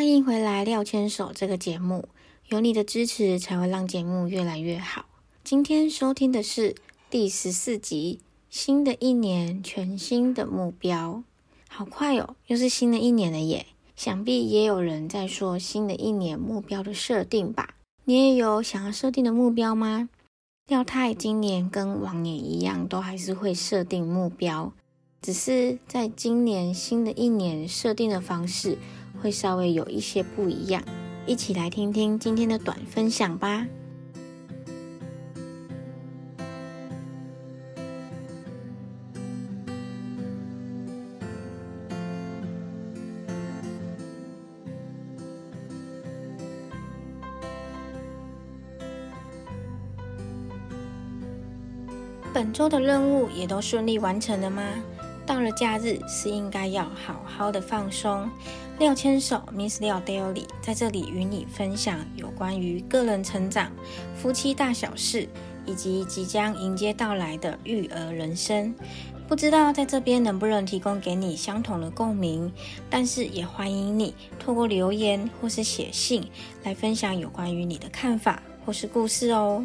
欢迎回来，廖牵手这个节目，有你的支持才会让节目越来越好。今天收听的是第十四集，新的一年，全新的目标，好快哦，又是新的一年了耶！想必也有人在说新的一年目标的设定吧？你也有想要设定的目标吗？廖太今年跟往年一样，都还是会设定目标，只是在今年新的一年设定的方式会稍微有一些不一样。一起来听听今天的短分享吧。本周的任务也都顺利完成了吗？到了假日是应该要好好的放松。廖牵手 Miss 廖 Daily 在这里与你分享有关于个人成长、夫妻大小事，以及即将迎接到来的育儿人生。不知道在这边能不能提供给你相同的共鸣，但是也欢迎你透过留言或是写信来分享有关于你的看法或是故事哦。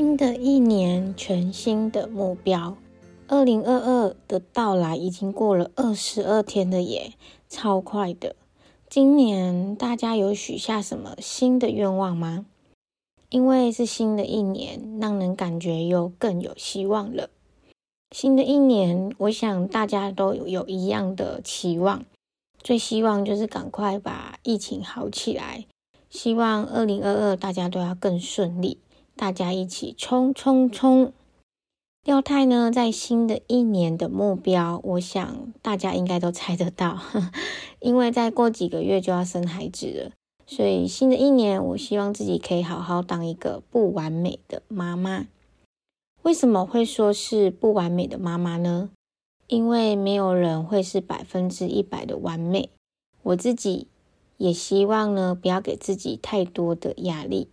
新的一年，全新的目标。二零二二的到来已经过了二十二天了耶，超快的。今年大家有许下什么新的愿望吗？因为是新的一年，让人感觉又更有希望了。新的一年，我想大家都有一样的期望，最希望就是赶快把疫情好起来。希望二零二二大家都要更顺利。大家一起冲冲冲！廖太呢，在新的一年的目标，我想大家应该都猜得到，因为再过几个月就要生孩子了，所以新的一年，我希望自己可以好好当一个不完美的妈妈。为什么会说是不完美的妈妈呢？因为没有人会是百分之一百的完美，我自己也希望呢，不要给自己太多的压力。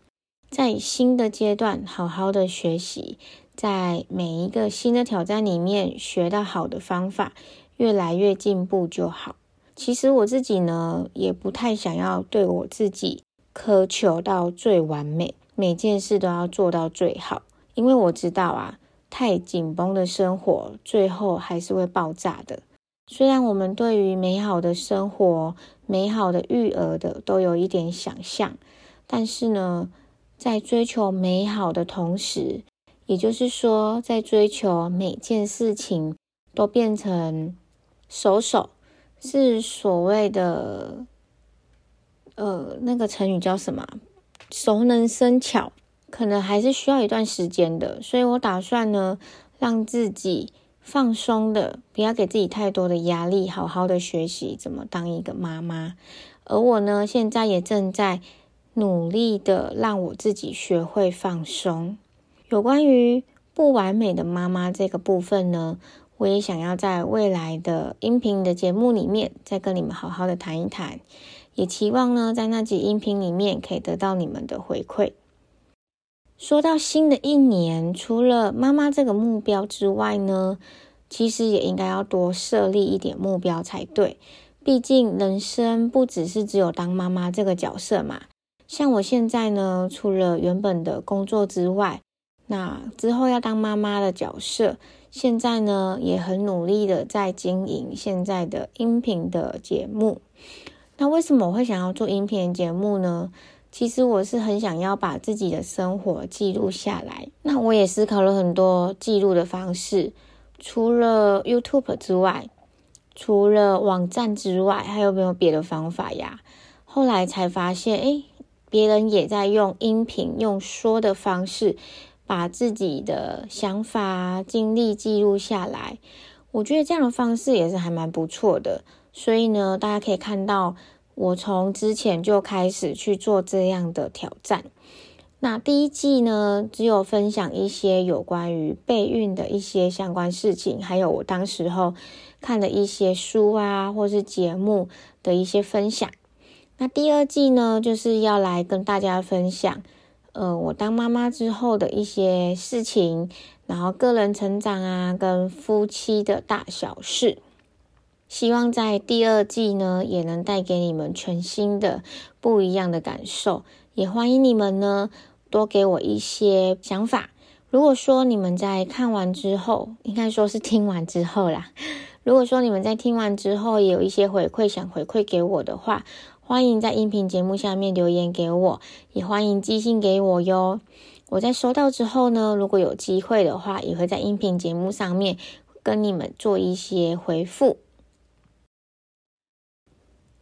在新的阶段，好好的学习，在每一个新的挑战里面学到好的方法，越来越进步就好。其实我自己呢，也不太想要对我自己苛求到最完美，每件事都要做到最好，因为我知道啊，太紧绷的生活最后还是会爆炸的。虽然我们对于美好的生活、美好的育儿的都有一点想象，但是呢。在追求美好的同时，也就是说，在追求每件事情都变成熟手，是所谓的呃那个成语叫什么？熟能生巧，可能还是需要一段时间的。所以我打算呢，让自己放松的，不要给自己太多的压力，好好的学习怎么当一个妈妈。而我呢，现在也正在。努力的让我自己学会放松。有关于不完美的妈妈这个部分呢，我也想要在未来的音频的节目里面再跟你们好好的谈一谈，也期望呢在那集音频里面可以得到你们的回馈。说到新的一年，除了妈妈这个目标之外呢，其实也应该要多设立一点目标才对。毕竟人生不只是只有当妈妈这个角色嘛。像我现在呢，除了原本的工作之外，那之后要当妈妈的角色，现在呢也很努力的在经营现在的音频的节目。那为什么我会想要做音频节目呢？其实我是很想要把自己的生活记录下来。那我也思考了很多记录的方式，除了 YouTube 之外，除了网站之外，还有没有别的方法呀？后来才发现，哎。别人也在用音频、用说的方式，把自己的想法、经历记录下来。我觉得这样的方式也是还蛮不错的。所以呢，大家可以看到，我从之前就开始去做这样的挑战。那第一季呢，只有分享一些有关于备孕的一些相关事情，还有我当时候看的一些书啊，或是节目的一些分享。那第二季呢，就是要来跟大家分享，呃，我当妈妈之后的一些事情，然后个人成长啊，跟夫妻的大小事。希望在第二季呢，也能带给你们全新的、不一样的感受。也欢迎你们呢，多给我一些想法。如果说你们在看完之后，应该说是听完之后啦。如果说你们在听完之后也有一些回馈想回馈给我的话，欢迎在音频节目下面留言给我，也欢迎寄信给我哟。我在收到之后呢，如果有机会的话，也会在音频节目上面跟你们做一些回复。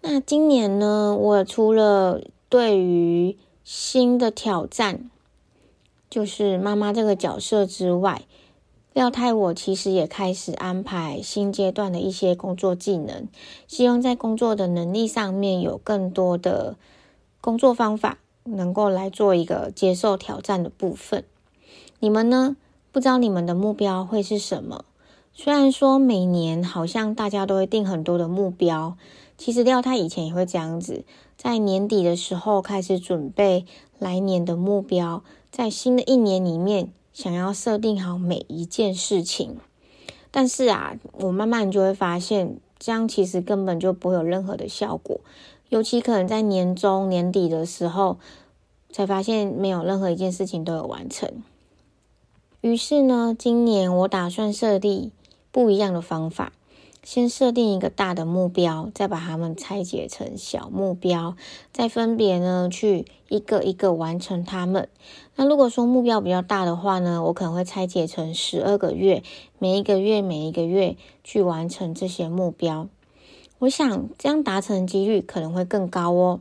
那今年呢，我除了对于新的挑战，就是妈妈这个角色之外，廖太我其实也开始安排新阶段的一些工作技能，希望在工作的能力上面有更多的工作方法，能够来做一个接受挑战的部分。你们呢？不知道你们的目标会是什么？虽然说每年好像大家都会定很多的目标。其实廖太以前也会这样子，在年底的时候开始准备来年的目标，在新的一年里面想要设定好每一件事情。但是啊，我慢慢就会发现，这样其实根本就不会有任何的效果，尤其可能在年终年底的时候，才发现没有任何一件事情都有完成。于是呢，今年我打算设立不一样的方法。先设定一个大的目标，再把它们拆解成小目标，再分别呢去一个一个完成它们。那如果说目标比较大的话呢，我可能会拆解成十二个月，每一个月每一个月去完成这些目标。我想这样达成的几率可能会更高哦。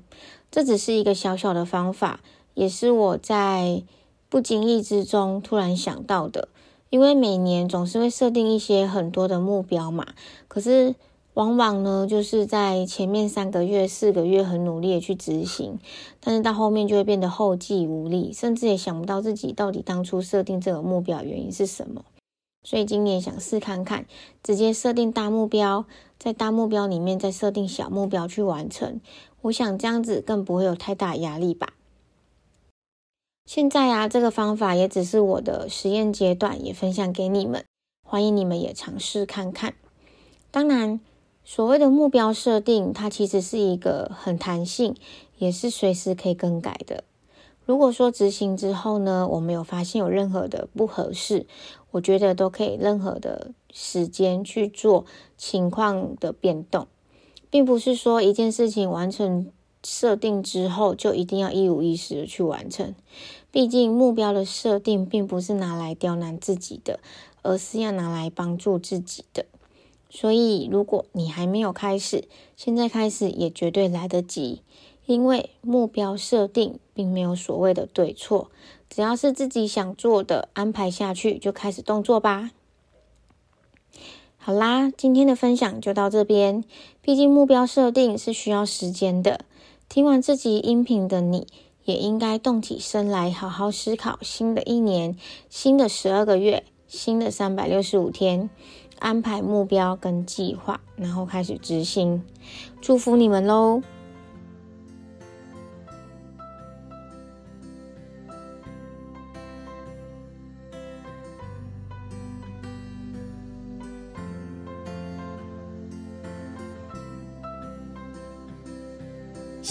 这只是一个小小的方法，也是我在不经意之中突然想到的。因为每年总是会设定一些很多的目标嘛，可是往往呢，就是在前面三个月、四个月很努力的去执行，但是到后面就会变得后继无力，甚至也想不到自己到底当初设定这个目标原因是什么。所以今年想试看看，直接设定大目标，在大目标里面再设定小目标去完成。我想这样子更不会有太大压力吧。现在啊，这个方法也只是我的实验阶段，也分享给你们，欢迎你们也尝试看看。当然，所谓的目标设定，它其实是一个很弹性，也是随时可以更改的。如果说执行之后呢，我没有发现有任何的不合适，我觉得都可以任何的时间去做情况的变动，并不是说一件事情完成。设定之后就一定要一五一十的去完成，毕竟目标的设定并不是拿来刁难自己的，而是要拿来帮助自己的。所以，如果你还没有开始，现在开始也绝对来得及，因为目标设定并没有所谓的对错，只要是自己想做的，安排下去就开始动作吧。好啦，今天的分享就到这边，毕竟目标设定是需要时间的。听完这集音频的你，也应该动起身来，好好思考新的一年、新的十二个月、新的三百六十五天，安排目标跟计划，然后开始执行。祝福你们喽！